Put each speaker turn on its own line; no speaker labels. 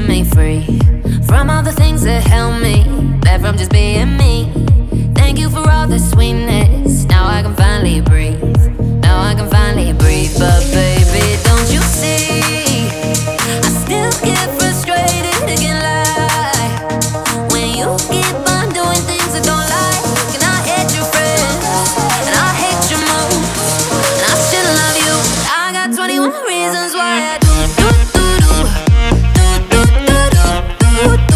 set me free from all the things that held me back from just being me. Thank you for all the sweetness. Now I can finally breathe. Now I can finally breathe. But baby, don't you see? I still get frustrated lie when you keep on doing things I don't like. And I hate your friends, and I hate your moves, and I still love you. I got 21 reasons why I do do do do. tú, tú.